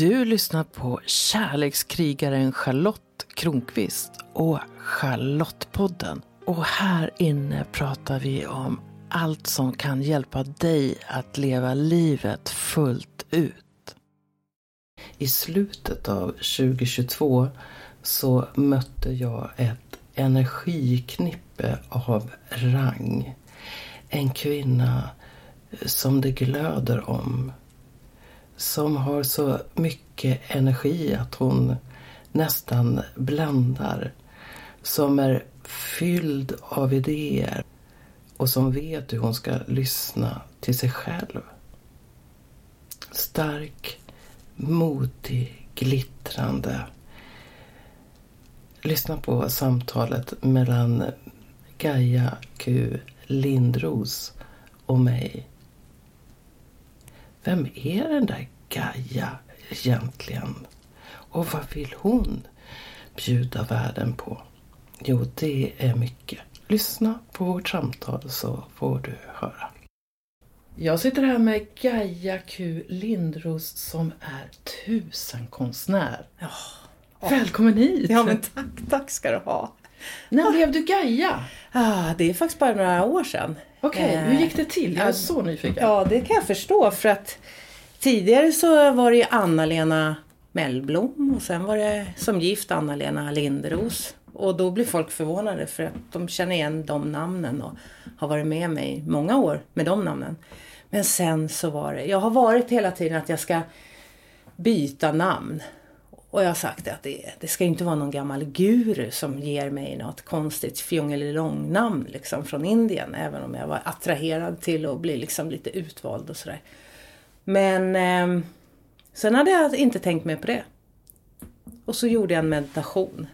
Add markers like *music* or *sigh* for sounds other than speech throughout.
Du lyssnar på kärlekskrigaren Charlotte Kronqvist och Charlottepodden. Och här inne pratar vi om allt som kan hjälpa dig att leva livet fullt ut. I slutet av 2022 så mötte jag ett energiknippe av rang. En kvinna som det glöder om. Som har så mycket energi att hon nästan bländar. Som är fylld av idéer och som vet hur hon ska lyssna till sig själv. Stark, modig, glittrande. Lyssna på samtalet mellan Gaia Q Lindros och mig. Vem är den där Gaia egentligen? Och vad vill hon bjuda världen på? Jo, det är mycket. Lyssna på vårt samtal så får du höra. Jag sitter här med Gaia Q Lindros som är tusenkonstnär. Ja. Välkommen hit! Ja men tack, tack ska du ha. När blev du Gaia? Ah, det är faktiskt bara några år sedan. Okej, Eh, hur gick det till? Jag är så nyfiken. Ja, det kan jag förstå för att tidigare så var det ju Anna-Lena Mellblom och sen var det som gift Anna-Lena Lindros. Och då blir folk förvånade för att de känner igen de namnen och har varit med mig många år med de namnen. Men sen så var det, jag har varit hela tiden att jag ska byta namn. Och jag har sagt att det, det ska inte vara någon gammal guru som ger mig något konstigt fjongelilong-namn liksom från Indien. Även om jag var attraherad till att bli liksom lite utvald och sådär. Men eh, sen hade jag inte tänkt mer på det. Och så gjorde jag en meditation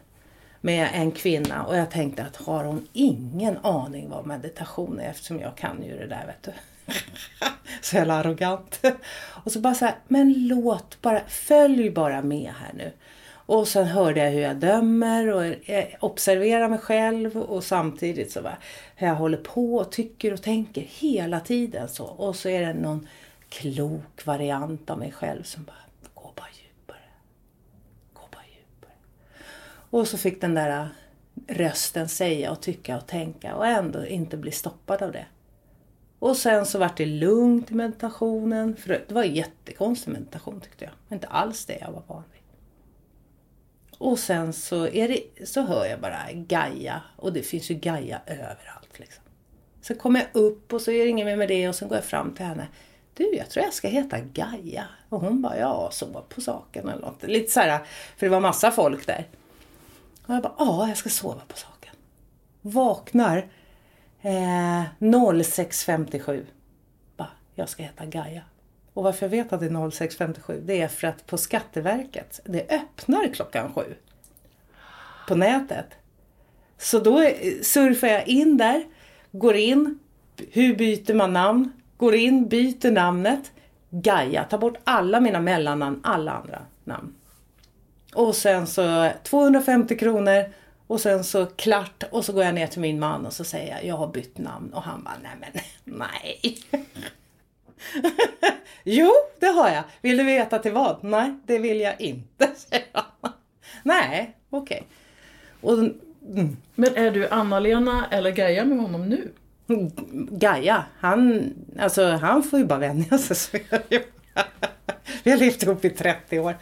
med en kvinna och jag tänkte att har hon ingen aning vad meditation är eftersom jag kan ju det där vet du. *laughs* så jävla arrogant. Och så bara så här, men låt bara, följ bara med här nu. Och sen hörde jag hur jag dömer och observerar mig själv och samtidigt så bara hur jag håller på och tycker och tänker hela tiden så. Och så är det någon klok variant av mig själv som bara, gå bara djupare. Gå bara djupare. Och så fick den där rösten säga och tycka och tänka och ändå inte bli stoppad av det. Och sen så vart det lugnt i meditationen. För det var en jättekonstig meditation tyckte jag. Inte alls det jag var van vid. Och sen så, är det, så hör jag bara Gaia. Och det finns ju Gaia överallt. Liksom. Så kommer jag upp och så är det inget mer med det och sen går jag fram till henne. Du, jag tror jag ska heta Gaia. Och hon bara, ja, sov på saken eller något. Lite så här, för det var massa folk där. Och jag bara, ja, jag ska sova på saken. Vaknar eh, 06.57. Bara, jag ska heta Gaia. Och varför jag vet att det är 06.57 det är för att på Skatteverket, det öppnar klockan sju. På nätet. Så då eh, surfar jag in där, går in, hur byter man namn? Går in, byter namnet. Gaia, tar bort alla mina mellannamn, alla andra namn. Och sen så 250 kronor och sen så klart och så går jag ner till min man och så säger jag, jag har bytt namn och han bara, nej men nej. *laughs* jo, det har jag. Vill du veta till vad? Nej, det vill jag inte, *laughs* säger han. Nej, okej. Och mm, Men är du Anna-Lena eller Gaia med honom nu? Gaia, han, alltså, han får ju bara vänja sig. Så. Vi har *laughs* levt ihop i 30 år.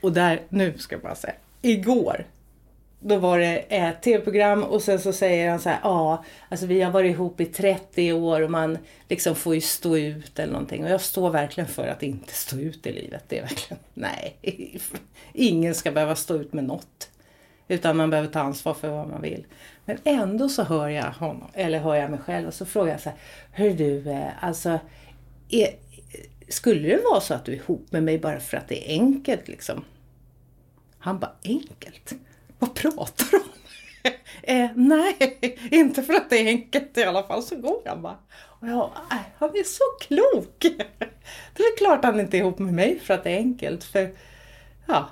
Och där, nu ska jag bara säga, igår då var det ett tv-program och sen så säger han så här, ja, alltså vi har varit ihop i 30 år och man liksom får ju stå ut eller någonting. Och jag står verkligen för att inte stå ut i livet. Det är verkligen, nej, ingen ska behöva stå ut med något. Utan man behöver ta ansvar för vad man vill. Men ändå så hör jag honom, eller hör jag mig själv och så frågar jag så här, hör du, eh, alltså, är, skulle det vara så att du är ihop med mig bara för att det är enkelt liksom? Han bara, enkelt? Vad pratar du om? *laughs* eh, nej, inte för att det är enkelt i alla fall, så går han bara. Och jag, äh, han är så klok! *laughs* det är klart han inte är ihop med mig för att det är enkelt, för ja.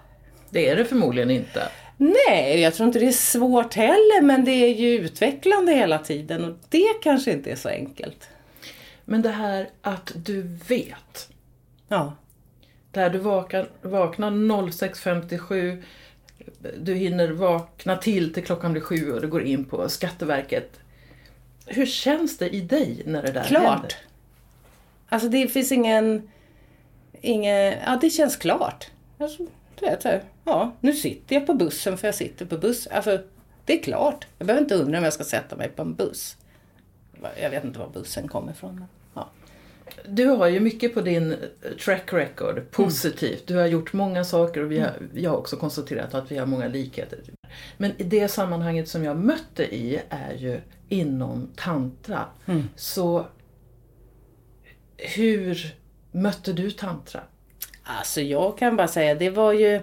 Det är det förmodligen inte. Nej, jag tror inte det är svårt heller, men det är ju utvecklande hela tiden och det kanske inte är så enkelt. Men det här att du vet. Ja. Där du vaknar, vaknar 06.57, du hinner vakna till till klockan blir sju och du går in på Skatteverket. Hur känns det i dig när det där Klart. händer? Alltså det finns ingen... ingen ja, det känns klart. Alltså, du vet, här, ja, nu sitter jag på bussen för jag sitter på buss. Alltså, det är klart. Jag behöver inte undra om jag ska sätta mig på en buss. Jag vet inte var bussen kommer ifrån. Men. Du har ju mycket på din eh, track record, positivt. Du har gjort många saker och vi har, jag har också konstaterat att vi har många likheter. Men i det sammanhanget som jag mötte i är ju inom tantra. Så hur mötte du tantra? Alltså jag kan bara säga, det var ju...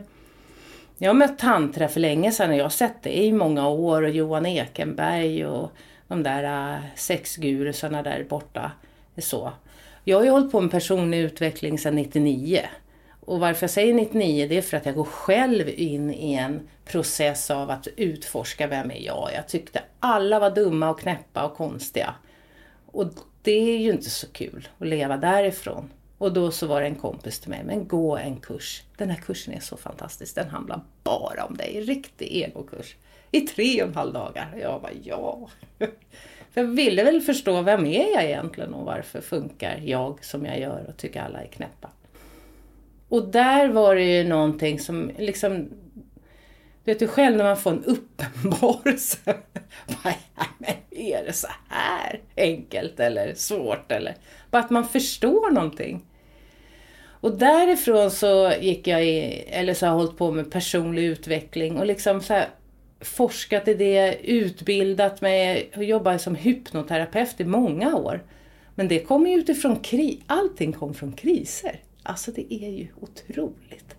Jag har mött tantra för länge sedan och jag har sett det i många år och Johan Ekenberg och de där uh, sexgurusarna där borta. Så. Jag har ju hållit på med personlig utveckling sedan 99. Och varför jag säger 99 det är för att jag går själv in i en process av att utforska vem är jag. Jag tyckte alla var dumma och knäppa och konstiga. Och det är ju inte så kul att leva därifrån. Och då så var det en kompis till mig, men gå en kurs. Den här kursen är så fantastisk, den handlar bara om dig. Riktig egokurs. I tre och en halv dagar. Jag bara, ja. För jag ville väl förstå, vem är jag egentligen och varför funkar jag som jag gör och tycker alla är knäppa. Och där var det ju någonting som liksom du vet ju själv när man får en uppenbarelse. Bara, men är det så här enkelt eller svårt? Eller? Bara att man förstår någonting. Och därifrån så gick jag i, eller så har jag hållit på med personlig utveckling och liksom så här forskat i det, utbildat mig och jobbat som hypnoterapeut i många år. Men det kommer ju utifrån kris, allting kom från kriser. Alltså det är ju otroligt.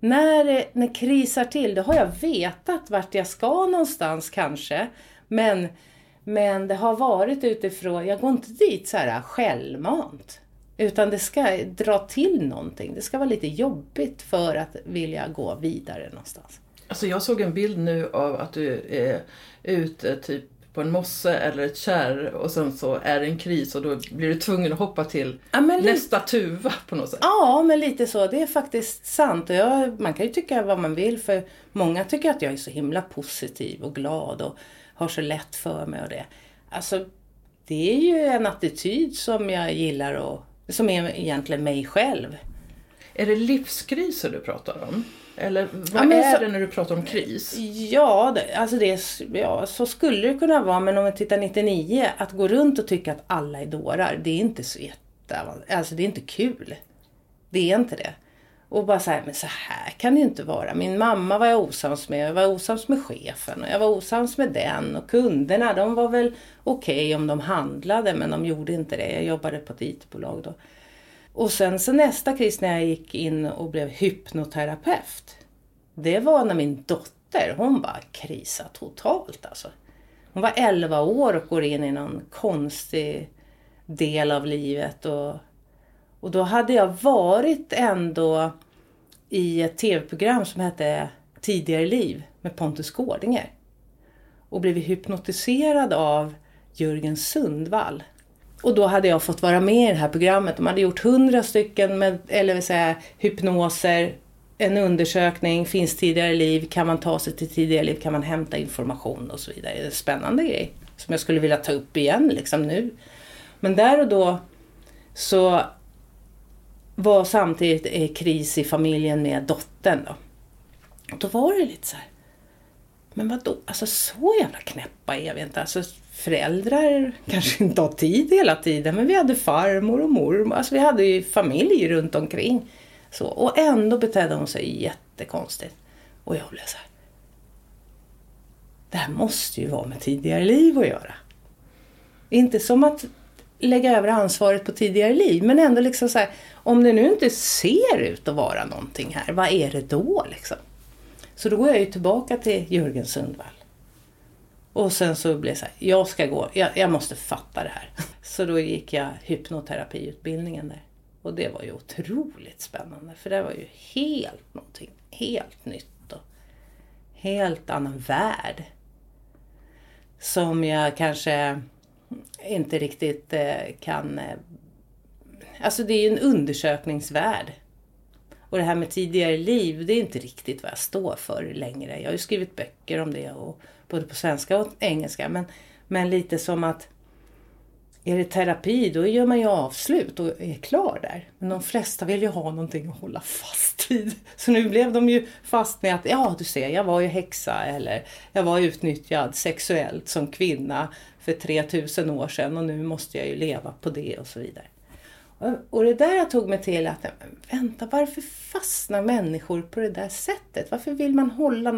När det när krisar till, då har jag vetat vart jag ska någonstans kanske. Men, men det har varit utifrån, jag går inte dit så här självmant. Utan det ska dra till någonting. Det ska vara lite jobbigt för att vilja gå vidare någonstans. Alltså jag såg en bild nu av att du är ute typ på en mosse eller ett kärr och sen så är det en kris och då blir du tvungen att hoppa till Ja, nästa tuva på något sätt. Ja, men lite så. Det är faktiskt sant. Och jag, man kan ju tycka vad man vill för många tycker att jag är så himla positiv och glad och har så lätt för mig och det. Alltså, det är ju en attityd som jag gillar och som är egentligen mig själv. Är det livskriser du pratar om? Eller vad Ja, är så- det när du pratar om kris? Ja, det, alltså det, ja, så skulle det kunna vara. Men om vi tittar 99, att gå runt och tycka att alla är dårar, det är inte så jätte, alltså det är inte kul. Det är inte det. Och bara så här, men så här kan det ju inte vara. Min mamma var jag osams med, jag var osams med chefen och jag var osams med den. Och kunderna, de var väl okej om de handlade, men de gjorde inte det. Jag jobbade på ett IT-bolag då. Och sen så nästa kris när jag gick in och blev hypnoterapeut. Det var när min dotter, hon bara krisade totalt alltså. Hon var 11 år och går in i någon konstig del av livet. Och, och då hade jag varit ändå i ett tv-program som hette Tidigare liv med Pontus Gårdinger. Och blivit hypnotiserad av Jörgen Sundvall. Och då hade jag fått vara med i det här programmet. De hade gjort hundra stycken med, eller vill säga, hypnoser, en undersökning, finns tidigare liv, kan man ta sig till tidigare liv, kan man hämta information och så vidare. Det är en spännande grej som jag skulle vilja ta upp igen liksom nu. Men där och då så var samtidigt kris i familjen med dottern då. Och då var det lite så här. Men vadå, alltså så jävla knäppa är vi inte. Alltså föräldrar kanske inte har tid hela tiden, men vi hade farmor och mormor. Alltså vi hade ju familj runt omkring. Så, och ändå betedde hon sig jättekonstigt. Och jag blev så här. Det här måste ju vara med tidigare liv att göra. Inte som att lägga över ansvaret på tidigare liv, men ändå liksom så här. Om det nu inte ser ut att vara någonting här, vad är det då liksom? Så då går jag ju tillbaka till Jörgen Sundvall. Och sen så blev det så här, jag ska gå, jag, jag måste fatta det här. *laughs* Så då gick jag hypnoterapiutbildningen där. Och det var ju otroligt spännande, för det var ju helt någonting, helt nytt och helt annan värld. Som jag kanske inte riktigt eh, kan... Eh, alltså det är ju en undersökningsvärld. Och det här med tidigare liv, det är inte riktigt vad jag står för längre. Jag har ju skrivit böcker om det, och, både på svenska och engelska. Men, men lite som att är det terapi, då gör man ju avslut och är klar där. Men de flesta vill ju ha någonting att hålla fast vid. *laughs* Så nu blev de ju fast med att, ja du ser, jag var ju häxa eller jag var utnyttjad sexuellt som kvinna för 3000 år sedan och nu måste jag ju leva på det och så vidare. Och det där jag tog mig till att, vänta, varför fastnar människor på det där sättet? Varför vill man hålla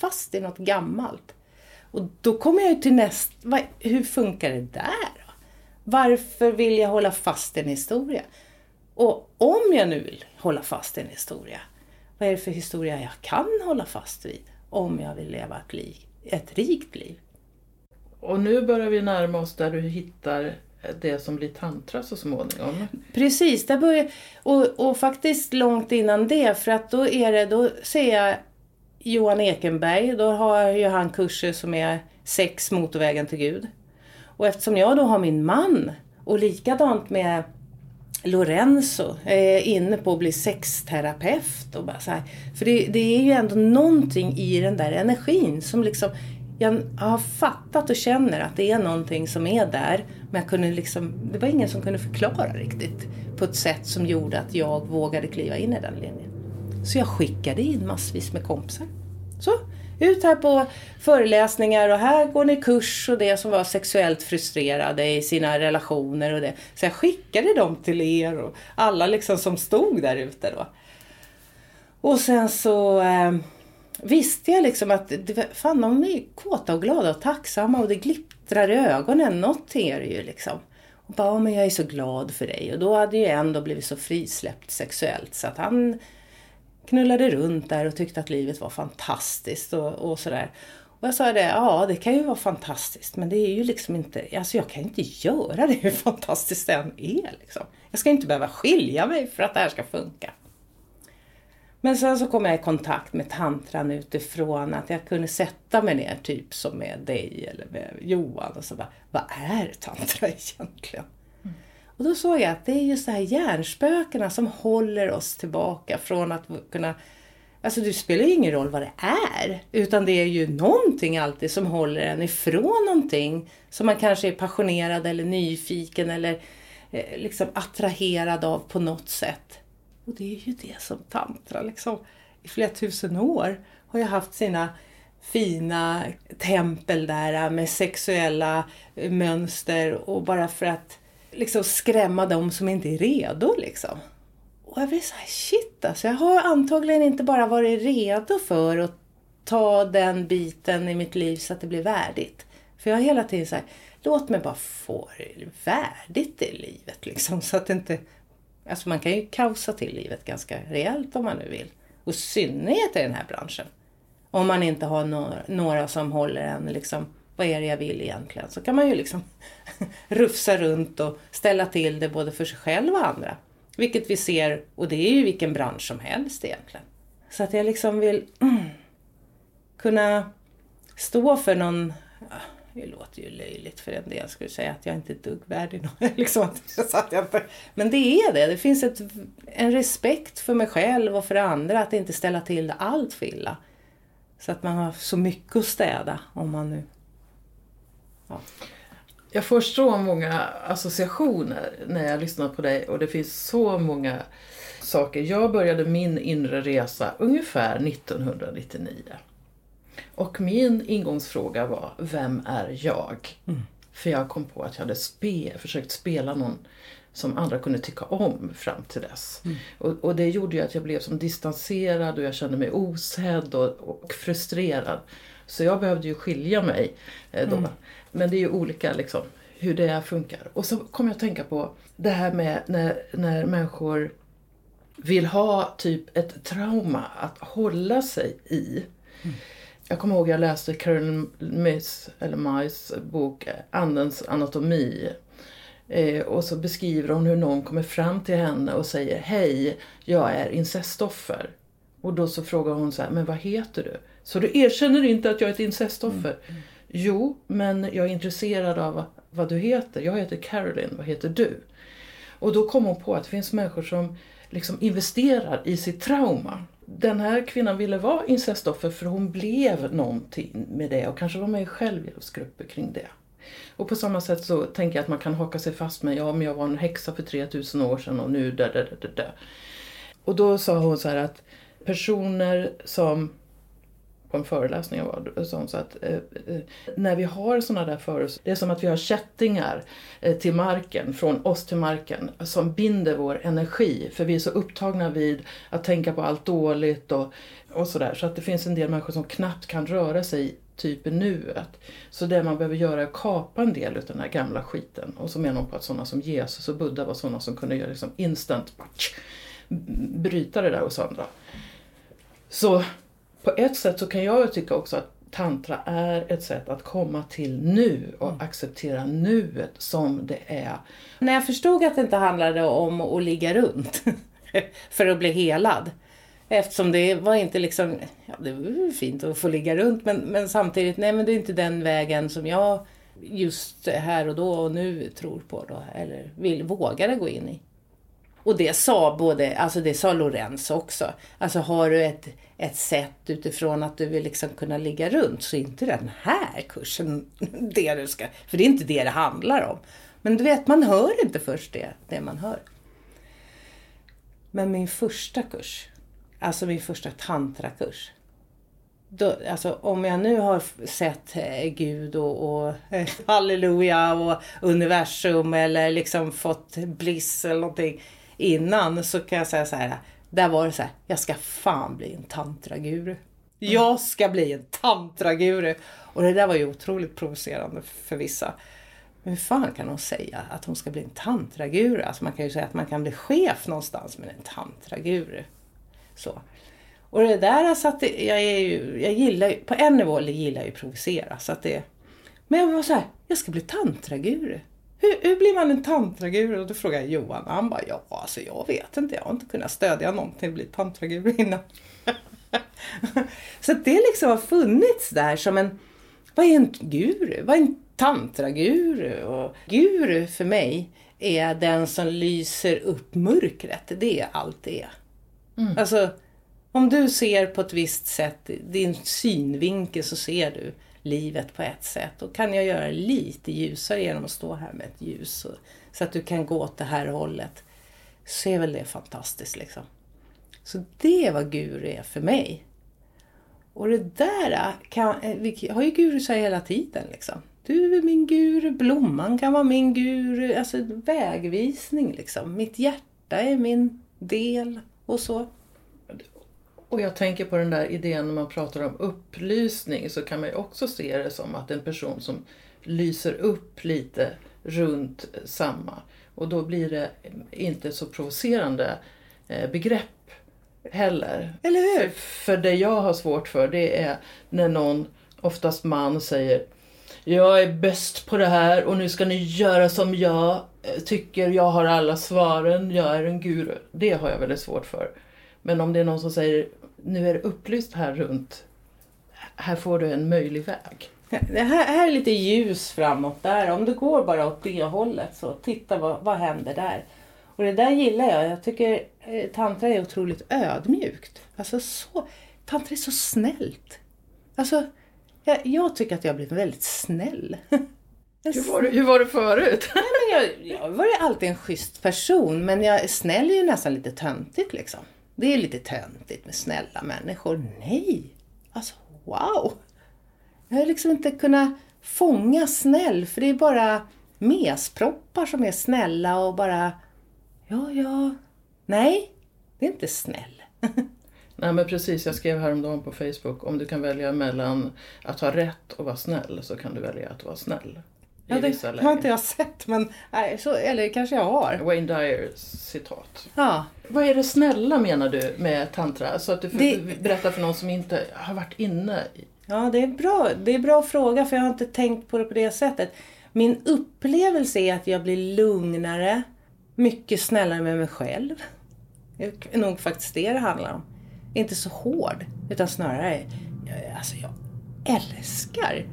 fast i något gammalt? Och då kommer jag ju till nästa, hur funkar det där? Då? Varför vill jag hålla fast i en historia? Och om jag nu vill hålla fast i en historia, vad är det för historia jag kan hålla fast vid om jag vill leva ett, liv, ett rikt liv? Och nu börjar vi närma oss där du hittar det som blir tantra så småningom. Precis, där börjar, och, och faktiskt långt innan det för att då är det, då ser jag Johan Ekenberg, då har ju han kurser som är sex motorvägen till Gud. Och eftersom jag då har min man och likadant med Lorenzo är inne på att bli sexterapeut. Och bara så här. För det, det, är ju ändå någonting i den där energin som liksom jag har fattat och känner att det är någonting som är där. Men jag kunde liksom, det var ingen som kunde förklara riktigt på ett sätt som gjorde att jag vågade kliva in i den linjen. Så jag skickade in massvis med kompisar. Så, ut här på föreläsningar och här går ni kurs och det som var sexuellt frustrerade i sina relationer och det. Så jag skickade dem till er och alla liksom som stod där ute då. Och sen så eh, visste jag liksom att det, fan, de är kåta och glada och tacksamma och det glittrar i ögonen. Något är det ju liksom. Och bara, men jag är så glad för dig. Och då hade ju en då blivit så frisläppt sexuellt så att han knullade runt där och tyckte att livet var fantastiskt och, och sådär. Och jag sa det, ja det kan ju vara fantastiskt men det är ju liksom inte, alltså jag kan inte göra det hur fantastiskt det än är. Liksom. Jag ska inte behöva skilja mig för att det här ska funka. Men sen så kom jag i kontakt med tantran utifrån att jag kunde sätta mig ner typ som med dig eller med Johan och så bara, vad är tantra *laughs* egentligen? Och då såg jag att det är just de här hjärnspökena som håller oss tillbaka från att kunna Alltså det spelar ju ingen roll vad det är, utan det är ju någonting alltid som håller en ifrån någonting som man kanske är passionerad eller nyfiken eller eh, liksom attraherad av på något sätt. Och det är ju det som tantra liksom i flera tusen år har ju haft sina fina tempel där med sexuella eh, mönster och bara för att liksom skrämma dem som inte är redo liksom. Och jag blir så här, shit alltså, jag har antagligen inte bara varit redo för att ta den biten i mitt liv så att det blir värdigt. För jag har hela tiden så här, låt mig bara få det värdigt i livet liksom så att det inte Alltså man kan ju kaosa till livet ganska rejält om man nu vill. Och i synnerhet i den här branschen. Om man inte har några, några som håller en liksom, vad är det jag vill egentligen? Så kan man ju liksom *laughs* rufsa runt och ställa till det både för sig själv och andra. Vilket vi ser, och det är ju vilken bransch som helst egentligen. Så att jag liksom vill mm, *clears throat* kunna stå för någon ah, det låter ju löjligt för en del skulle säga att jag inte är ett dugg värdig *laughs* liksom, Men det är det. Det finns ett, en respekt för mig själv och för andra att inte ställa till det allt för illa. Så att man har så mycket att städa om man nu... Ja. Jag får så många associationer när jag lyssnar på dig och det finns så många saker. Jag började min inre resa ungefär 1999. Och min ingångsfråga var, vem är jag? Mm. För jag kom på att jag hade spe, försökt spela någon som andra kunde tycka om fram till dess. Mm. Och, och, det gjorde ju att jag blev som distanserad och jag kände mig osedd och, och frustrerad. Så jag behövde ju skilja mig eh, då. Mm. Men det är ju olika liksom, hur det funkar. Och så kom jag att tänka på det här med när, när människor vill ha typ ett trauma att hålla sig i. Mm. Jag kommer ihåg jag läste Karen Miss, eller Majs bok Andens anatomi. Eh, och så beskriver hon hur någon kommer fram till henne och säger Hej, jag är incestoffer. Och då så frågar hon så här, men vad heter du? Så du erkänner inte att jag är ett incestoffer? Mm. mm. Jo, men jag är intresserad av vad du heter. Jag heter Caroline, vad heter du? Och då kom hon på att det finns människor som liksom investerar i sitt trauma. Den här kvinnan ville vara incestoffer för hon blev någonting med det och kanske var med i självhjälpsgrupper kring det. Och på samma sätt så tänker jag att man kan haka sig fast med, ja men jag var en häxa för 3000 år sedan och nu där, där, där, där. Och då sa hon så här att personer som på en föreläsning var det, så att eh, eh, när vi har sådana där för det är som att vi har kättingar eh, till marken, från oss till marken, som binder vår energi. För vi är så upptagna vid att tänka på allt dåligt och, och sådär. Så att det finns en del människor som knappt kan röra sig typ i nuet. Så det man behöver göra är att kapa en del av den här gamla skiten. Och så menar hon på att sådana som Jesus och Buddha var sådana som kunde göra liksom instant bryta det där och söndra. Så på ett sätt så kan jag tycka också att tantra är ett sätt att komma till nu och mm. acceptera nuet som det är. När jag förstod att det inte handlade om att ligga runt *laughs* för att bli helad. Eftersom det var inte liksom, ja det var fint att få ligga runt men, men samtidigt, nej men det är inte den vägen som jag just här och då och nu tror på då, eller vill, vågade gå in i. Och det sa både, alltså det sa Lorenz också. Alltså har du ett, ett sätt utifrån att du vill liksom kunna ligga runt så är inte den här kursen *laughs* det du ska, för det är inte det det handlar om. Men du vet, man hör inte först det, det man hör. Men min första kurs, alltså min första tantrakurs. Då, alltså om jag nu har sett eh, Gud och, och eh, *laughs* halleluja och universum eller liksom fått bliss eller någonting innan så kan jag säga så här. Där var det så här, jag ska fan bli en tantraguru. Jag ska bli en tantraguru. Och det där var ju otroligt provocerande för vissa. Men hur fan kan hon säga att hon ska bli en tantraguru? Alltså man kan ju säga att man kan bli chef någonstans men en tantraguru. Så. Och det där alltså att det, jag är ju, jag gillar ju, på en nivå gillar jag ju provocera. Så att det, men jag var så här, jag ska bli tantraguru. Hur, hur blir man en tantraguru? Och då frågade jag Johan och han bara, ja alltså jag vet inte, jag har inte kunnat stödja någon till att bli tantraguru innan. *laughs* så det liksom har funnits där som en, vad är en guru? Vad är en tantraguru? Och guru för mig är den som lyser upp mörkret. Det är allt det är. Mm. Alltså, om du ser på ett visst sätt, din synvinkel så ser du livet på ett sätt. Och kan jag göra det lite ljusare genom att stå här med ett ljus och, så att du kan gå åt det här hållet. Så är väl det fantastiskt liksom. Så det är vad guru är för mig. Och det där äh, kan, äh, vi har ju gurusar hela tiden liksom. Du är min guru, blomman kan vara min guru, alltså vägvisning liksom. Mitt hjärta är min del och så. Och jag tänker på den där idén när man pratar om upplysning så kan man ju också se det som att en person som lyser upp lite runt samma. Och då blir det inte så provocerande eh, begrepp heller. Eller hur? För, det jag har svårt för det är när någon, oftast man, säger jag är bäst på det här och nu ska ni göra som jag eh, tycker, jag har alla svaren, jag är en guru. Det har jag väldigt svårt för. Men om det är någon som säger nu är det upplyst här runt. Här får du en möjlig väg. Det här, här är lite ljus framåt där. Om du går bara åt det hållet så titta vad, vad händer där. Och det där gillar jag. Jag tycker eh, tantra är otroligt ödmjukt. Alltså så, tantra är så snällt. Alltså, jag, jag tycker att jag har blivit väldigt snäll. *laughs* Hur var, du, hur var du förut? Nej, men jag, jag var alltid en schysst person men jag, snäll är ju nästan lite töntigt liksom. Det är lite töntigt med snälla människor. Nej! Alltså, wow! Jag har liksom inte kunnat fånga snäll, för det är bara mesproppar som är snälla och bara... Ja, ja... Nej, det är inte snäll. *laughs* Nej men precis, jag skrev häromdagen på Facebook, om du kan välja mellan att ha rätt och vara snäll så kan du välja att vara snäll. Ja, det har inte jag sett, men nej, så, eller kanske jag har. Wayne Dyers citat. Ja. Vad är det snälla menar du med tantra? Så att du det... berättar för någon som inte har varit inne i... Ja, det är, bra. det är en bra fråga för jag har inte tänkt på det på det sättet. Min upplevelse är att jag blir lugnare, mycket snällare med mig själv. Det är nog faktiskt det det handlar om. Inte så hård, utan snarare, alltså jag älskar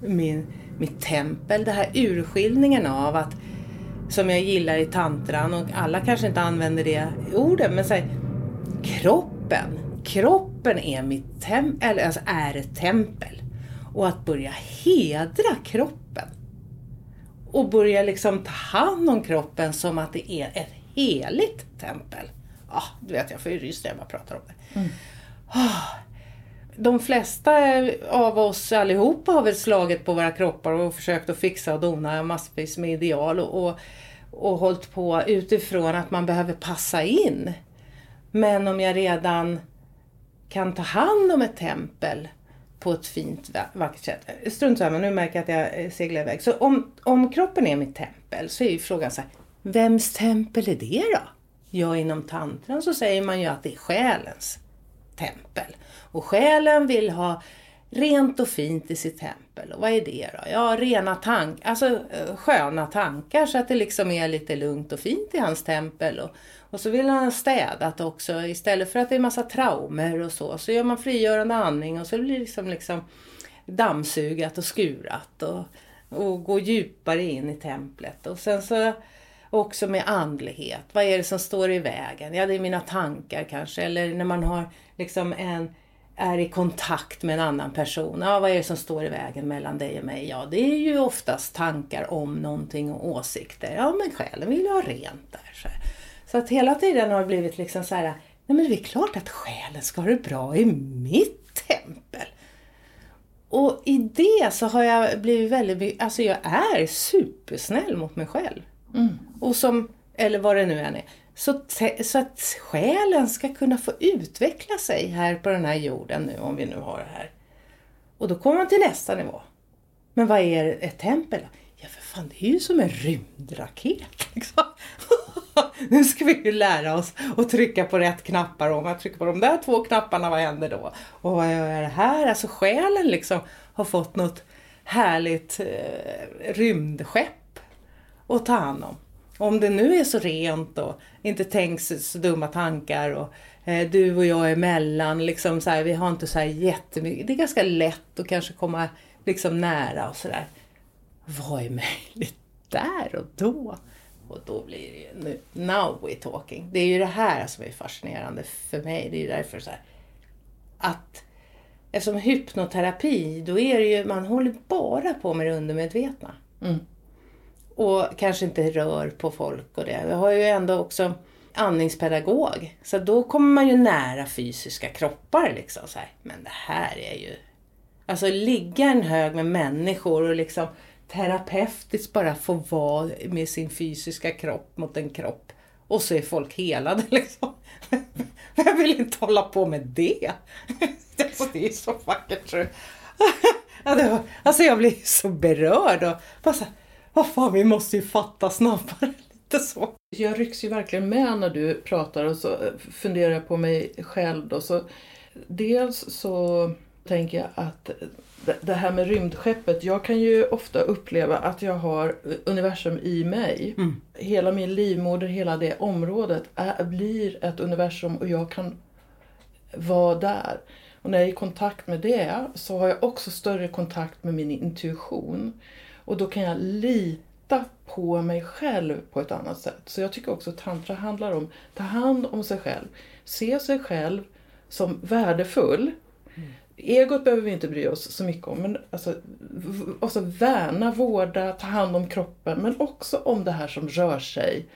min mitt tempel. Det här urskiljningen av att som jag gillar i tantran och alla kanske inte använder det ordet men här, kroppen. Kroppen är mitt tem eller, alltså är ett tempel. Och att börja hedra kroppen. Och börja liksom ta hand om kroppen som att det är ett heligt tempel. Ja, ah, du vet jag får ju rys när jag bara pratar om det. Mm. Oh, de flesta av oss allihopa har väl slagit på våra kroppar och försökt att fixa och dona massvis med ideal och, och, och hållit på utifrån att man behöver passa in. Men om jag redan kan ta hand om ett tempel på ett fint vackert sätt. Strunt samma, nu märker jag att jag eh, seglar iväg. Så om, om kroppen är mitt tempel så är ju frågan så här, vems tempel är det då? Ja, inom tantran så säger man ju att det är själens tempel. Och själen vill ha rent och fint i sitt tempel. Och vad är det då? Ja, rena tankar, alltså eh, sköna tankar så att det liksom är lite lugnt och fint i hans tempel. Och, och så vill han städat också. Istället för att det är massa traumer och så, så gör man frigörande andning och så blir det liksom, liksom dammsugat och skurat. Och, och gå djupare in i templet. Och sen så också med andlighet. Vad är det som står i vägen? Ja, det är mina tankar kanske. Eller när man har liksom en, är i kontakt med en annan person. Ja, vad är det som står i vägen mellan dig och mig? Ja, det är ju oftast tankar om någonting och åsikter. Ja, men själen vill ju ha rent där. Så, så att hela tiden har det blivit liksom så här, nej men det är klart att själen ska ha det bra i mitt tempel. Och i det så har jag blivit väldigt, alltså jag är supersnäll mot mig själv. Mm. Och som, eller vad det nu än är. Så, så att själen ska kunna få utveckla sig här på den här jorden nu, om vi nu har det här. Och då kommer man till nästa nivå. Men vad är ett tempel? Ja, för fan, det är ju som en rymdraket. *laughs* Liksom. *laughs* nu ska vi ju lära oss att trycka på rätt knappar. Om jag trycker på de där två knapparna, vad händer då? Och vad är det här? Alltså själen liksom har fått något härligt eh, rymdskepp att ta hand om. Om det nu är så rent och inte tänks så dumma tankar och eh, du och jag är emellan, liksom så här, vi har inte så här jättemycket, det är ganska lätt att kanske komma liksom nära och sådär. Vad är möjligt där och då? Och då blir det ju nu, now we're talking. Det är ju det här som är fascinerande för mig. Det är ju därför så här, att eftersom hypnoterapi, då är det ju, man håller bara på med det undermedvetna. Mm och kanske inte rör på folk och det. Jag har ju ändå också andningspedagog. Så då kommer man ju nära fysiska kroppar liksom. Så här. Men det här är ju... Alltså ligga en hög med människor och liksom terapeutiskt bara få vara med sin fysiska kropp mot en kropp. Och så är folk helade *laughs* liksom. Jag vill inte hålla på med det. *laughs* Alltså, det är så vackert. *laughs* Alltså jag blir så berörd och bara så här, vad fan, vi måste ju fatta snabbare. *laughs* Lite så. Jag rycks ju verkligen med när du pratar och så funderar jag på mig själv då. Så dels så tänker jag att det här med rymdskeppet, jag kan ju ofta uppleva att jag har universum i mig. Mm. Hela min livmoder, hela det området är, blir ett universum och jag kan vara där. Och när jag är i kontakt med det så har jag också större kontakt med min intuition. Och då kan jag lita på mig själv på ett annat sätt. Så jag tycker också att tantra handlar om att ta hand om sig själv. Se sig själv som värdefull. Mm. Egot behöver vi inte bry oss så mycket om. Men alltså, alltså värna, vårda, ta hand om kroppen. Men också om det här som rör sig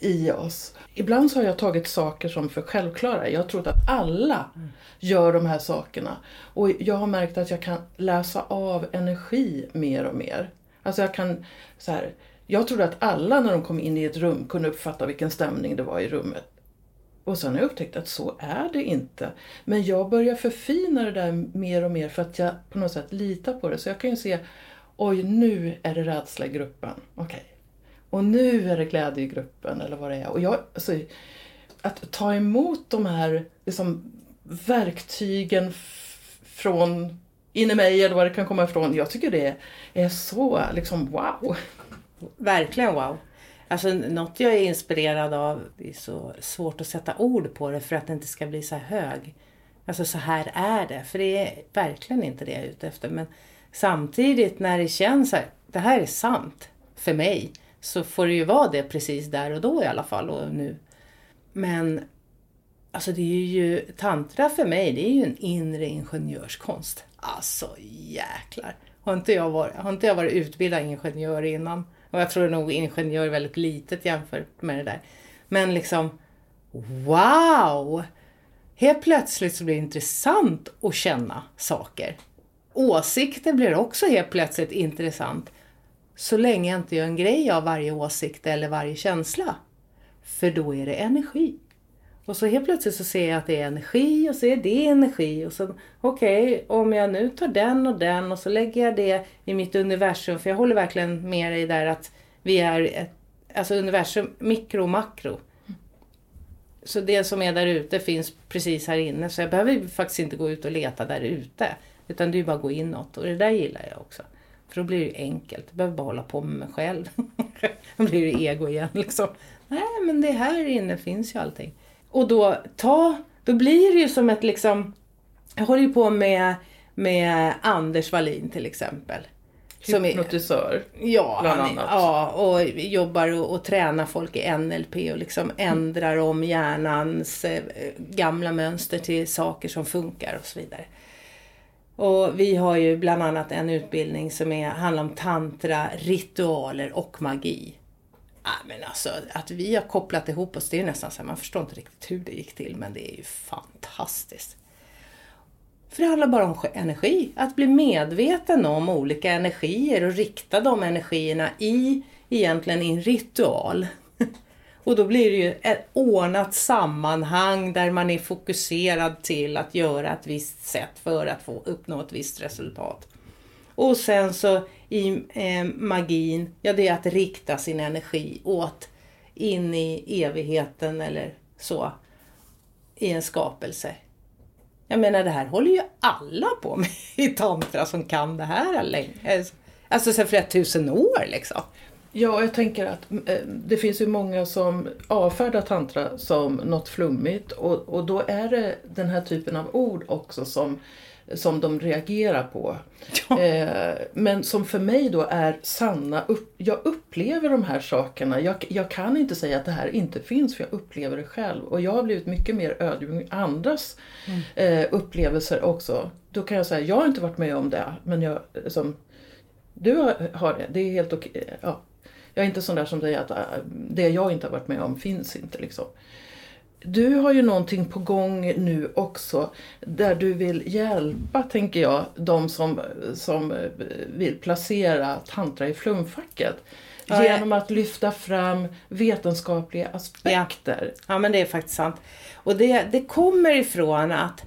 i oss. Ibland så har jag tagit saker som för självklara. Jag har trott att alla mm. gör de här sakerna. Och jag har märkt att jag kan läsa av energi mer och mer. Alltså jag kan så här, jag trodde att alla när de kom in i ett rum kunde uppfatta vilken stämning det var i rummet. Och sen har jag upptäckt att så är det inte. Men jag börjar förfina det där mer och mer för att jag på något sätt litar på det. Så jag kan ju se, oj nu är det rädsla i gruppen. Okej. Okay. Och nu är det glädje i gruppen eller vad det är. Och jag, alltså, att ta emot de här liksom, verktygen från in i mig eller var det kan komma ifrån. Jag tycker det är så liksom wow. Verkligen wow. Alltså något jag är inspirerad av, det är så svårt att sätta ord på det för att det inte ska bli så här hög. Alltså så här är det, för det är verkligen inte det jag är ute efter. Men samtidigt när det känns att här, det här är sant för mig. så får det ju vara det precis där och då i alla fall och nu. Men alltså det är ju, tantra för mig det är ju en inre ingenjörskonst. Alltså jäklar. Har inte jag varit, har inte jag varit utbildad ingenjör innan? Och jag tror nog ingenjör är väldigt litet jämfört med det där. Men liksom, wow! Helt plötsligt så blir det intressant att känna saker. Åsikter blir också helt plötsligt intressant. Så länge jag inte gör en grej av varje åsikt eller varje känsla. För då är det energi. Och så helt plötsligt så ser jag att det är energi och så är det energi. Och så okej, okay, om jag nu tar den och den och så lägger jag det i mitt universum. För jag håller verkligen med dig där att vi är ett, alltså universum, mikro och makro. Så det som är där ute finns precis här inne. Så jag behöver faktiskt inte gå ut och leta där ute. Utan det är bara att gå inåt. Och det där gillar jag också. För då blir det ju enkelt. Jag behöver bara hålla på med mig själv. *laughs* då blir det ego igen liksom. Nej men det här inne finns ju allting. Och då ta, då blir det ju som ett liksom, jag håller ju på med, med Anders Wallin till exempel. Hypnotisör, ja, bland annat. Ja, och jobbar och, och tränar folk i NLP och liksom ändrar om hjärnans eh, gamla mönster till saker som funkar och så vidare. Och vi har ju bland annat en utbildning som är, handlar om tantra, ritualer och magi. Men alltså, att vi har kopplat ihop oss, det är nästan så här, man förstår inte riktigt hur det gick till, men det är ju fantastiskt. För det handlar bara om energi. Att bli medveten om olika energier och rikta de energierna i egentligen i en ritual. *laughs* Och då blir det ju ett ordnat sammanhang där man är fokuserad till att göra ett visst sätt för att få uppnå ett visst resultat. Och sen så i eh, magin, ja det är att rikta sin energi åt in i evigheten eller så. I en skapelse. Jag menar det här håller ju alla på med *laughs* i tantra som kan det här länge. Alltså sen flera tusen år liksom. Ja, jag tänker att eh, det finns ju många som avfärdar tantra som något flummigt och, och då är det den här typen av ord också som som de reagerar på. Ja. Eh, men som för mig då är sanna, upp, jag upplever de här sakerna. Jag, jag, kan inte säga att det här inte finns för jag upplever det själv. Och jag har blivit mycket mer ödmjuk med andras mm. eh, upplevelser också. Då kan jag säga, jag har inte varit med om det, men jag, som, du har, har det, det är helt okej. Ja. Jag är inte sån där som säger att äh, det jag inte har varit med om finns inte liksom. Du har ju någonting på gång nu också där du vill hjälpa, tänker jag, de som, som vill placera tantra i flumfacket. Ja, genom att lyfta fram vetenskapliga aspekter. Ja, ja men det är faktiskt sant. Och det, det kommer ifrån att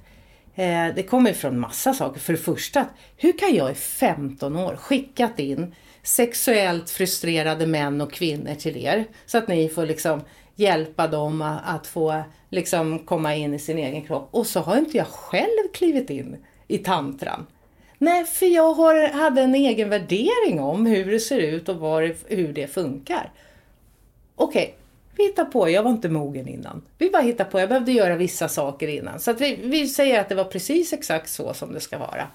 eh, det kommer ifrån massa saker. För det första, hur kan jag i 15 år skickat in sexuellt frustrerade män och kvinnor till er så att ni får liksom hjälpa dem att få liksom komma in i sin egen kropp. Och så har inte jag själv klivit in i tantran. Nej, för jag har, hade en egen värdering om hur det ser ut och var, hur det funkar. Okej, okay, vi hittar på. Jag var inte mogen innan. Vi bara hittar på. Jag behövde göra vissa saker innan. Så att vi, vi säger att det var precis exakt så som det ska vara.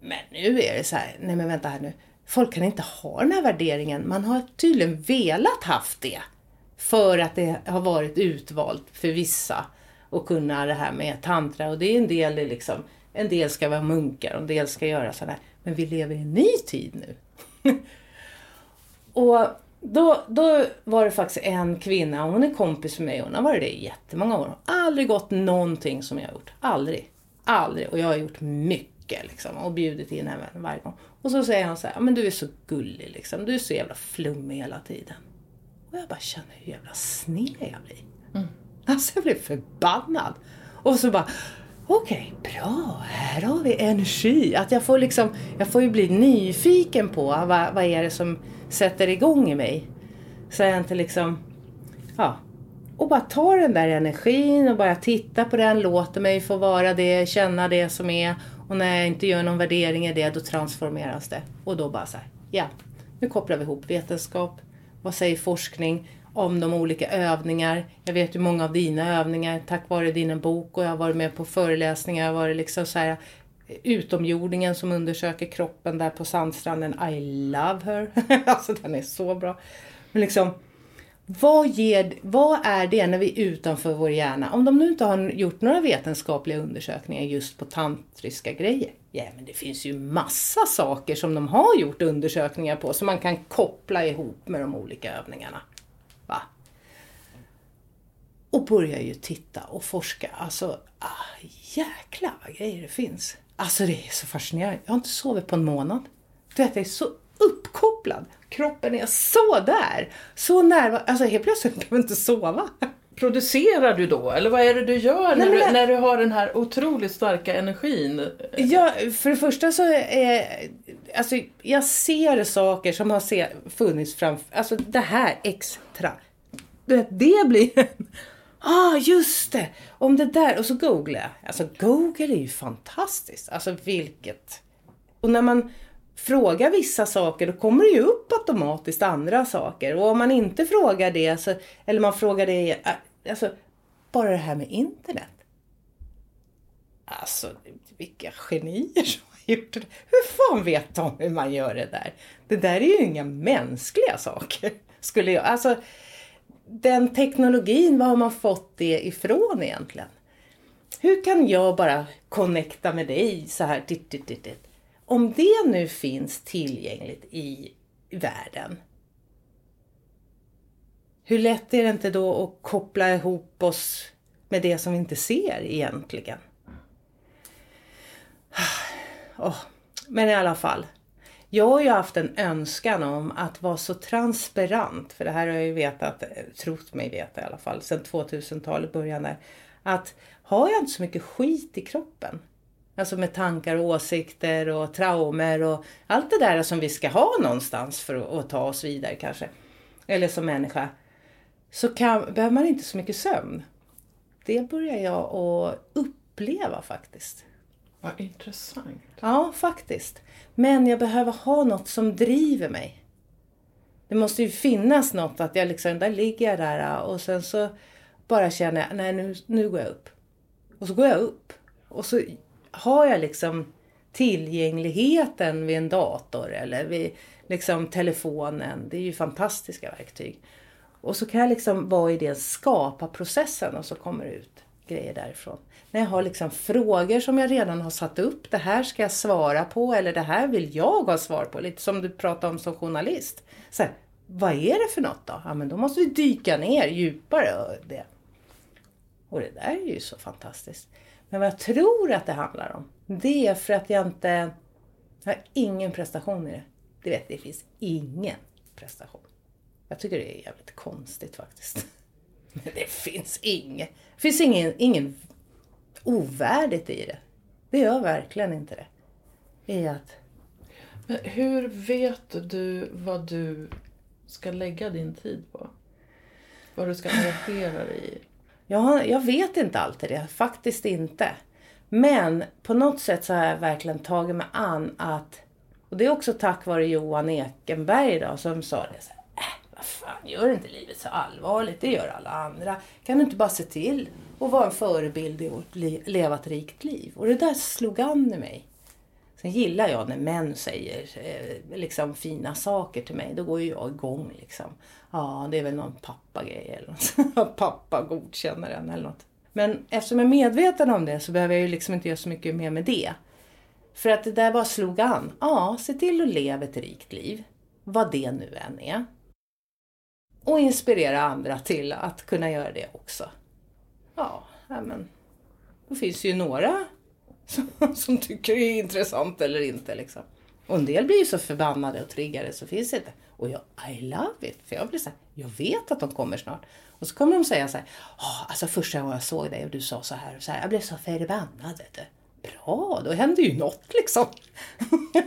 Men nu är det så här, nej men vänta här nu. Folk kan inte ha den här värderingen. Man har tydligen velat haft det. För att det har varit utvalt för vissa att kunna det här med tantra. Och det är en del liksom, en del ska vara munkar och en del ska göra sådär. Men vi lever i en ny tid nu. *laughs* och då, då var det faktiskt en kvinna, hon är kompis med mig, hon har varit det i jättemånga år. Aldrig gått någonting som jag har gjort. Aldrig. Aldrig. Och jag har gjort mycket liksom, och bjudit in henne varje gång. Och så säger hon så här, men du är så gullig liksom. Du är så jävla flummig hela tiden. Och jag bara känner hur jävla sned jag blir. Mm. Alltså jag blir förbannad. Och så bara, okej, okay, bra, här har vi energi. Att jag får liksom, jag får ju bli nyfiken på vad, vad är det som sätter igång i mig. Så jag inte liksom, ja. Och bara ta den där energin och bara titta på den, låter mig få vara det, känna det som är. Och när jag inte gör någon värdering i det, då transformeras det. Och då bara så här, ja, nu kopplar vi ihop vetenskap, vad säger forskning om de olika övningar? Jag vet ju många av dina övningar tack vare din bok och jag har varit med på föreläsningar. Jag har varit liksom så här, eh, utomjordingen som undersöker kroppen där på sandstranden. I love her. *laughs* alltså den är så bra. Men liksom, vad, ger, vad är det när vi är utanför vår hjärna? Om de nu inte har gjort några vetenskapliga undersökningar just på tantriska grejer. Ja, men det finns ju massa saker som de har gjort undersökningar på som man kan koppla ihop med de olika övningarna. Va? Och börjar ju titta och forska. Alltså, ah, jäklar vad grejer det finns. Alltså det är så fascinerande. Jag har inte sovit på en månad. Du vet, jag är så uppkopplad. Kroppen är så där. Så närvarande. Alltså helt plötsligt kan jag inte sova. Producerar du då? Eller vad är det du gör Nej, när, du, när du har den här otroligt starka energin? Ja, för det första så är... Alltså, jag ser saker som har se, funnits framför... Alltså det här extra. Det, det blir... *laughs* Ah, just det! Om det där. Och så googlar jag. Alltså Google är ju fantastiskt. Alltså vilket... Och när man frågar vissa saker då kommer det ju upp automatiskt andra saker. Och om man inte frågar det, så, eller man frågar det, eh, alltså bara det här med internet. Alltså vilka genier som har gjort det. Hur fan vet de hur man gör det där? Det där är ju inga mänskliga saker. *laughs* Skulle jag, alltså den teknologin, var har man fått det ifrån egentligen? Hur kan jag bara connecta med dig så här? Dit, dit, dit, dit om det nu finns tillgängligt i världen, hur lätt är det inte då att koppla ihop oss med det som vi inte ser egentligen? *sighs* Oh, men i alla fall. Jag har ju haft en önskan om att vara så transparent, för det här har jag ju vetat, trott mig veta i alla fall, sedan 2000-talet början där. Att har jag inte så mycket skit i kroppen, Alltså med tankar och åsikter och traumer och allt det där som vi ska ha någonstans för att, ta oss vidare kanske. Eller som människa. Så kan, behöver man inte så mycket sömn. Det börjar jag att uppleva faktiskt. Vad intressant. Ja, faktiskt. Men jag behöver ha något som driver mig. Det måste ju finnas något att jag liksom, där ligger jag där och sen så bara känner jag, nej nu, nu går jag upp. Och så går jag upp. Och så har jag liksom tillgängligheten vid en dator eller vid liksom telefonen. Det är ju fantastiska verktyg. Och så kan jag liksom vara i den skapa-processen och så kommer det ut grejer därifrån. När jag har liksom frågor som jag redan har satt upp. Det här ska jag svara på eller det här vill jag ha svar på. Lite som du pratade om som journalist. Så här, vad är det för något då? Ja men då måste vi dyka ner djupare. Det. Och det där är ju så fantastiskt. Men vad jag tror att det handlar om, det är för att jag inte jag har ingen prestation i det. Du vet, det finns ingen prestation. Jag tycker det är jävligt konstigt faktiskt. Men *laughs* det finns inget. Det finns ingen, ingen ovärdigt i det. Det gör verkligen inte det. I att... Men hur vet du vad du ska lägga din tid på? Vad du ska engagera dig i? Jag, jag vet inte alltid det, faktiskt inte. Men på något sätt så har jag verkligen tagit mig an att, och det är också tack vare Johan Ekenberg då, som sa det så här, äh, vad fan, gör inte livet så allvarligt, det gör alla andra. Kan du inte bara se till att vara en förebild i att leva ett rikt liv? Och det där slog an i mig. Sen gillar jag när män säger eh, liksom fina saker till mig. Då går ju jag igång liksom. Ja, det är väl någon pappagrej eller något. *laughs* Pappa godkänner den eller något. Men eftersom jag är medveten om det så behöver jag ju liksom inte göra så mycket mer med det. För att det där bara slog an. Ja, se till att leva ett rikt liv. Vad det nu än är. Och inspirera andra till att kunna göra det också. Ja, men då finns ju några som, *laughs* som tycker det är intressant eller inte. Liksom. Och en del blir ju så förbannade och triggade så finns det inte. Och jag, I love it. För jag blir så här, jag vet att de kommer snart. Och så kommer de säga så här, oh, alltså första gången jag såg dig och du sa så här och så här, jag blev så förbannad. Vet du. Bra, då händer ju något liksom. *laughs*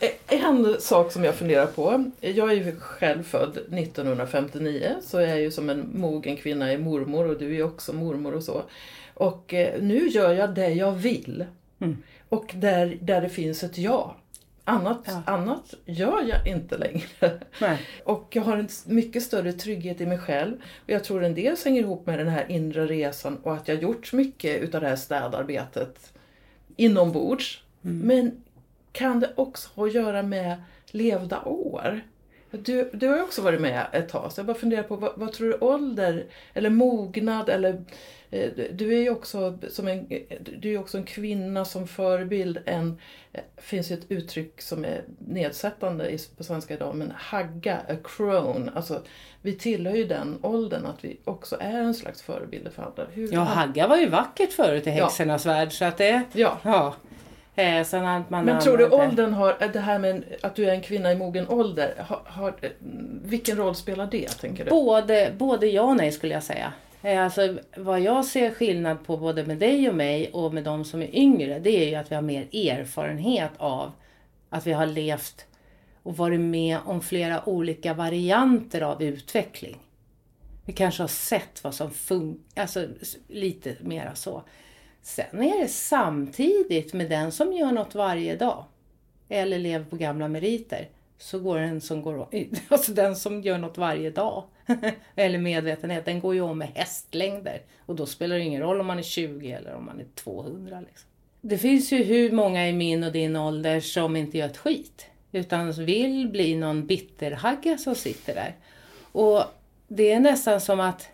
Eh, eh, en sak som jag funderar på. Jag är ju själv född 1959 så jag är ju som en mogen kvinna är mormor och du är också mormor och så. Och eh, nu gör jag det jag vill. Mm. Och där, där det finns ett ja. Annat, ja. annat gör jag inte längre. Nej. *laughs* Och jag har en mycket större trygghet i mig själv. Och jag tror en del hänger ihop med den här inre resan och att jag gjort mycket utav det här städarbetet inombords. Men kan det också ha att göra med levda år? Du, du har ju också varit med ett tag, så jag bara funderar på vad, vad tror du ålder eller mognad eller eh, du är ju också, som en, du är också en kvinna som förebild. En, eh, finns ju ett uttryck som är nedsättande i- på svenska idag, men hagga, a crone. Alltså, vi tillhör ju den åldern att vi också är en slags förebilder för andra. Hur, Ja, Hagga var ju vackert förut i Ja. häxornas värld så att det... ja. Ja. Eh, sen att man Men tror du åldern har, det här med att du är en kvinna i mogen ålder, har, har, vilken roll spelar det tänker du? Både, både ja och nej skulle jag säga. Eh, Alltså, vad jag ser skillnad på både med dig och mig och med de som är yngre, det är ju att vi har mer erfarenhet av att vi har levt och varit med om flera olika varianter av utveckling. Vi kanske har sett vad som funkar, alltså lite mera så. Sen är det samtidigt med den som gör något varje dag eller lever på gamla meriter så går den som går *laughs* alltså den som gör något varje dag *laughs* eller medvetenhet, den går ju om med hästlängder och då spelar det ingen roll om man är 20 eller om man är 200. Liksom. Det finns ju hur många i min och din ålder som inte gör ett skit utan vill bli någon bitterhagga som sitter där. Och det är nästan som att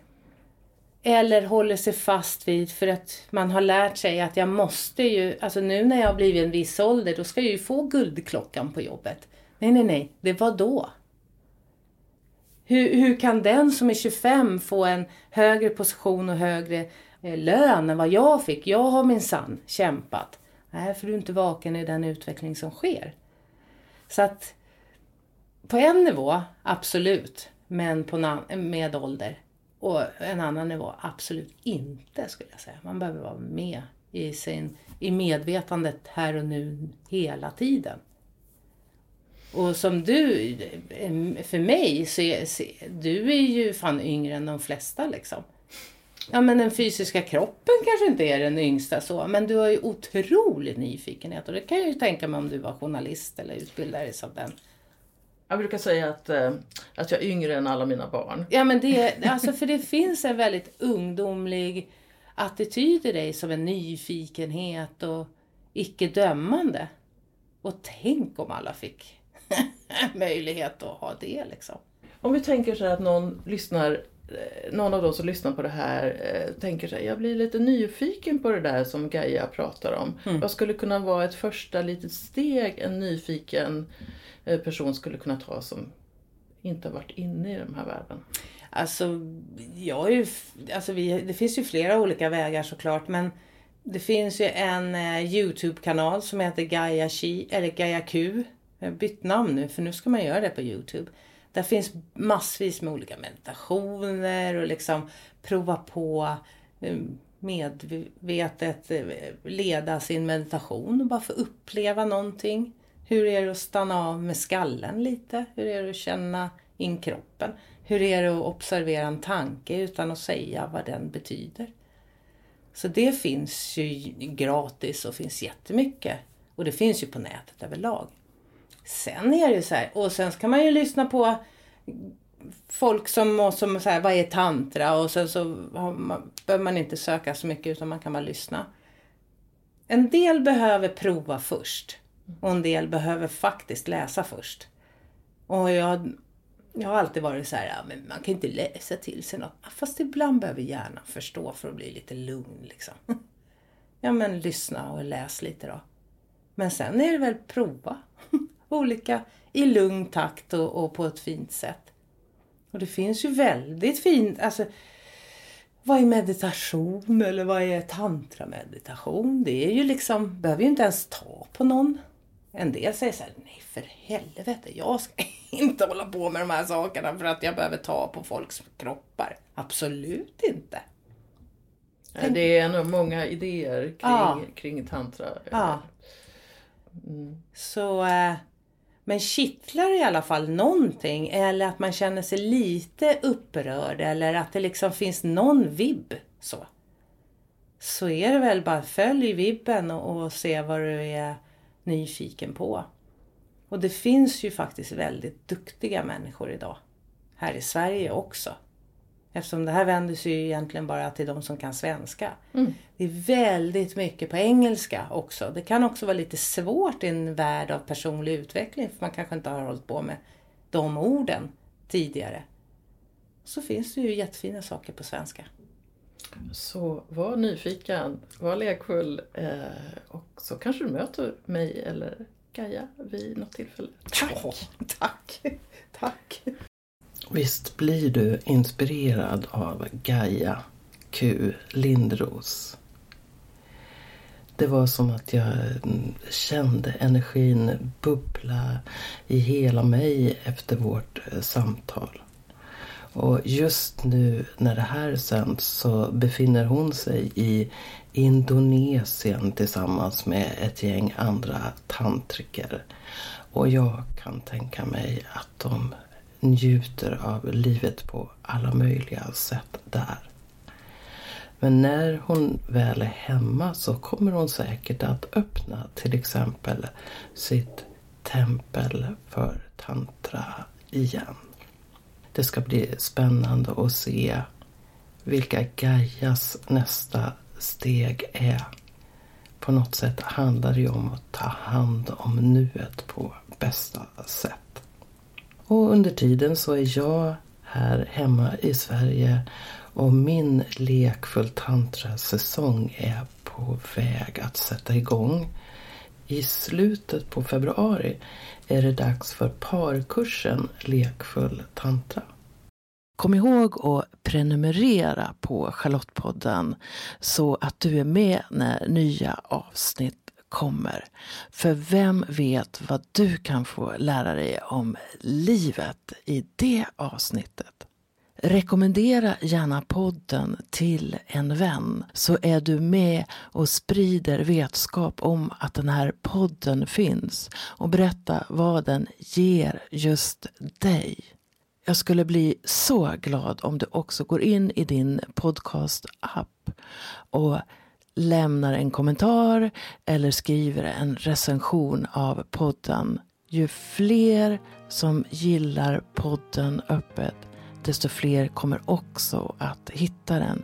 eller håller sig fast vid för att man har lärt sig att jag måste ju, alltså nu när jag har blivit en viss ålder, då ska jag ju få guldklockan på jobbet. Nej, nej, nej, det var då. Hur, hur kan den som är 25 få en högre position och högre eh, lön än vad jag fick? Jag har minsann kämpat. Nej, för du är inte vaken i den utveckling som sker. Så att på en nivå, absolut, men på med ålder. Och en annan nivå, absolut inte skulle jag säga. Man behöver vara med i, sin, i medvetandet här och nu hela tiden. Och som du, för mig, så är, du är ju fan yngre än de flesta liksom. Ja men den fysiska kroppen kanske inte är den yngsta så, men du har ju otrolig nyfikenhet och det kan jag ju tänka mig om du var journalist eller utbildare som den. Jag brukar säga att, eh, att jag är yngre än alla mina barn. Ja men det, alltså för det finns en väldigt ungdomlig attityd i dig som en nyfikenhet och icke dömande. Och tänk om alla fick *laughs* möjlighet att ha det liksom. Om vi tänker så här att någon lyssnar, eh, någon av de som lyssnar på det här eh, tänker sig, jag blir lite nyfiken på det där som Gaia pratar om. Vad skulle kunna vara ett första litet steg en nyfiken Eh, person skulle kunna ta som inte har varit inne i den här världen? Alltså, jag är ju, alltså vi, det finns ju flera olika vägar såklart men det finns ju en eh, Youtube-kanal som heter Gaia, Chi, eller Gaia Q. Jag har bytt namn nu för nu ska man göra det på Youtube. Där finns massvis med olika meditationer och liksom prova på eh, medvetet eh, leda sin meditation och bara få uppleva någonting. Hur är det att stanna av med skallen lite? Hur är det att känna in kroppen? Hur är det att observera en tanke utan att säga vad den betyder? Så det finns ju gratis och finns jättemycket. Och det finns ju på nätet överlag. Sen är det ju så här, och sen kan man ju lyssna på folk som, som så här, vad är tantra? Och sen så har man, behöver man inte söka så mycket utan man kan bara lyssna. En del behöver prova först. Och en del behöver faktiskt läsa först. Och jag, jag har alltid varit så här, ja, men man kan inte läsa till sig något. Fast ibland behöver hjärnan förstå för att bli lite lugn liksom. *laughs* Ja men lyssna och läs lite då. Men sen är det väl prova. *laughs* Olika i lugn takt och, och på ett fint sätt. Och det finns ju väldigt fint, alltså vad är meditation eller vad är tantrameditation? Det är ju liksom, behöver ju inte ens ta på någon. En del säger så här, nej för helvete, jag ska *laughs* inte hålla på med de här sakerna för att jag behöver ta på folks kroppar. Absolut inte. Eh, Det är nog många idéer kring, Ja. kring tantra. Ja. Så, eh, men kittlar i alla fall någonting eller att man känner sig lite upprörd eller att det liksom finns någon vibb så. Så är det väl bara följ vibben och, och se vad du är nyfiken på. Och det finns ju faktiskt väldigt duktiga människor idag. Här i Sverige också. Eftersom det här vänder sig ju egentligen bara till de som kan svenska. Mm. Det är väldigt mycket på engelska också. Det kan också vara lite svårt i en värld av personlig utveckling för man kanske inte har hållit på med de orden tidigare. Så finns det ju jättefina saker på svenska. Så var nyfiken, var lekfull eh, och så kanske du möter mig eller Gaia vid något tillfälle. Tack! Ja, tack! tack! Visst blir du inspirerad av Gaia Q Lindros? Det var som att jag kände energin bubbla i hela mig efter vårt eh, samtal. Och just nu när det här sänds så befinner hon sig i Indonesien tillsammans med ett gäng andra tantriker. Och jag kan tänka mig att de njuter av livet på alla möjliga sätt där. Men när hon väl är hemma så kommer hon säkert att öppna till exempel sitt tempel för tantra igen. Det ska bli spännande att se vilka Gaias nästa steg är. På något sätt handlar det ju om att ta hand om nuet på bästa sätt. Och under tiden så är jag här hemma i Sverige och min lekfull tantrasäsong är på väg att sätta igång. I slutet på februari är det dags för parkursen Lekfull tantra. Kom ihåg att prenumerera på Charlottepodden så att du är med när nya avsnitt kommer. För vem vet vad du kan få lära dig om livet i det avsnittet? Rekommendera gärna podden till en vän så är du med och sprider vetskap om att den här podden finns och berätta vad den ger just dig. Jag skulle bli så glad om du också går in i din podcast-app och lämnar en kommentar eller skriver en recension av podden. Ju fler som gillar podden öppet desto fler kommer också att hitta den.